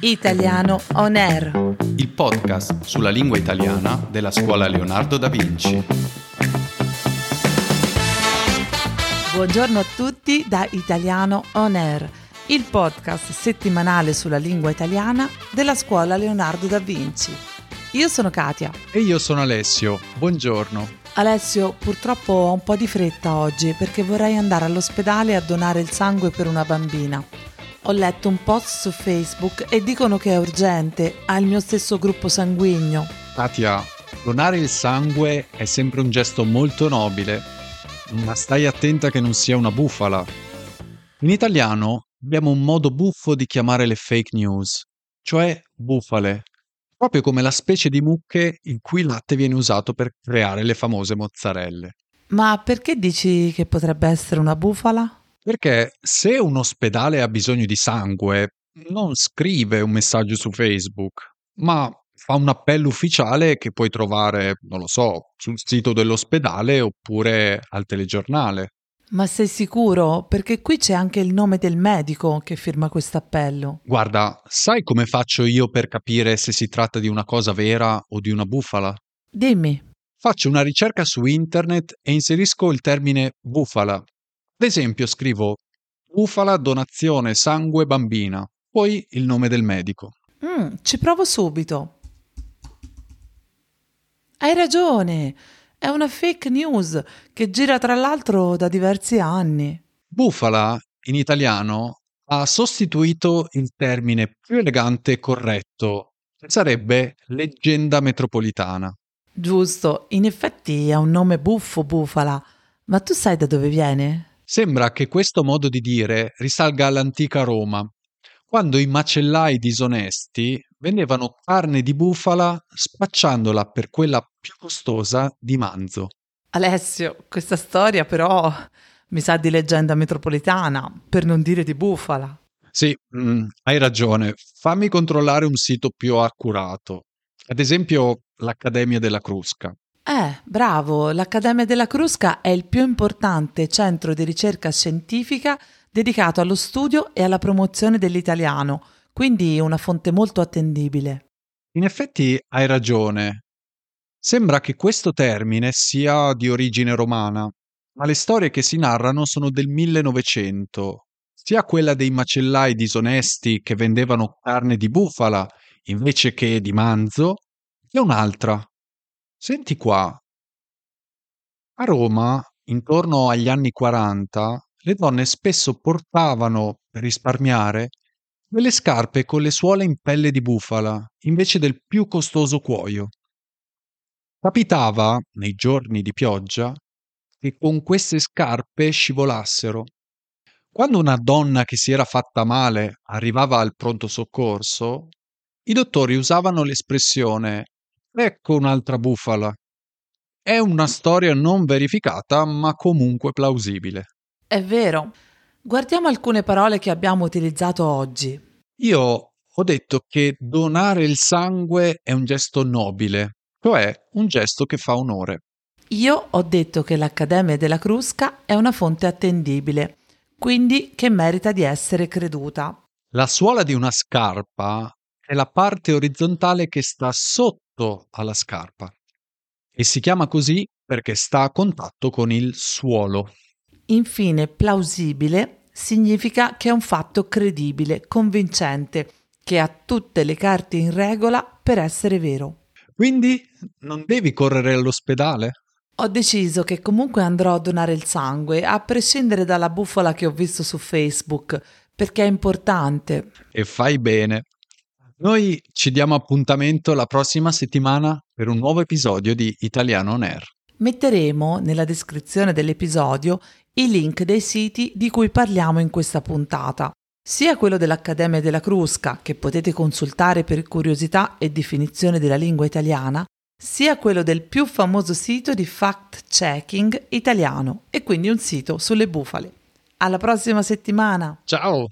Italiano On Air. il podcast sulla lingua italiana della scuola Leonardo da Vinci. Buongiorno a tutti da Italiano On Air, il podcast settimanale sulla lingua italiana della scuola Leonardo da Vinci. Io sono Katia. E io sono Alessio, buongiorno. Alessio, purtroppo ho un po' di fretta oggi perché vorrei andare all'ospedale a donare il sangue per una bambina. Ho letto un post su Facebook e dicono che è urgente, ha il mio stesso gruppo sanguigno. Katia, donare il sangue è sempre un gesto molto nobile, ma stai attenta che non sia una bufala. In italiano abbiamo un modo buffo di chiamare le fake news, cioè bufale, proprio come la specie di mucche in cui il latte viene usato per creare le famose mozzarelle. Ma perché dici che potrebbe essere una bufala? Perché se un ospedale ha bisogno di sangue, non scrive un messaggio su Facebook, ma fa un appello ufficiale che puoi trovare, non lo so, sul sito dell'ospedale oppure al telegiornale. Ma sei sicuro? Perché qui c'è anche il nome del medico che firma questo appello. Guarda, sai come faccio io per capire se si tratta di una cosa vera o di una bufala? Dimmi. Faccio una ricerca su internet e inserisco il termine bufala. Ad esempio scrivo bufala donazione sangue bambina, poi il nome del medico. Mm, ci provo subito. Hai ragione, è una fake news che gira tra l'altro da diversi anni. Bufala, in italiano, ha sostituito il termine più elegante e corretto, che sarebbe leggenda metropolitana. Giusto, in effetti ha un nome buffo bufala, ma tu sai da dove viene? Sembra che questo modo di dire risalga all'antica Roma, quando i macellai disonesti vendevano carne di bufala spacciandola per quella più costosa di manzo. Alessio, questa storia però mi sa di leggenda metropolitana, per non dire di bufala. Sì, mm, hai ragione. Fammi controllare un sito più accurato. Ad esempio, l'Accademia della Crusca. Eh, bravo, l'Accademia della Crusca è il più importante centro di ricerca scientifica dedicato allo studio e alla promozione dell'italiano, quindi una fonte molto attendibile. In effetti hai ragione. Sembra che questo termine sia di origine romana, ma le storie che si narrano sono del 1900, sia quella dei macellai disonesti che vendevano carne di bufala invece che di manzo, che un'altra. Senti qua. A Roma, intorno agli anni 40, le donne spesso portavano, per risparmiare, delle scarpe con le suole in pelle di bufala, invece del più costoso cuoio. Capitava, nei giorni di pioggia, che con queste scarpe scivolassero. Quando una donna che si era fatta male arrivava al pronto soccorso, i dottori usavano l'espressione ecco un'altra bufala. È una storia non verificata, ma comunque plausibile. È vero. Guardiamo alcune parole che abbiamo utilizzato oggi. Io ho detto che donare il sangue è un gesto nobile, cioè un gesto che fa onore. Io ho detto che l'Accademia della Crusca è una fonte attendibile, quindi che merita di essere creduta. La suola di una scarpa è la parte orizzontale che sta sotto alla scarpa e si chiama così perché sta a contatto con il suolo. Infine, plausibile significa che è un fatto credibile, convincente, che ha tutte le carte in regola per essere vero. Quindi non devi correre all'ospedale? Ho deciso che comunque andrò a donare il sangue, a prescindere dalla bufala che ho visto su Facebook, perché è importante. E fai bene. Noi ci diamo appuntamento la prossima settimana per un nuovo episodio di Italiano On Air. Metteremo nella descrizione dell'episodio i link dei siti di cui parliamo in questa puntata, sia quello dell'Accademia della Crusca, che potete consultare per curiosità e definizione della lingua italiana, sia quello del più famoso sito di fact-checking italiano e quindi un sito sulle bufale. Alla prossima settimana! Ciao!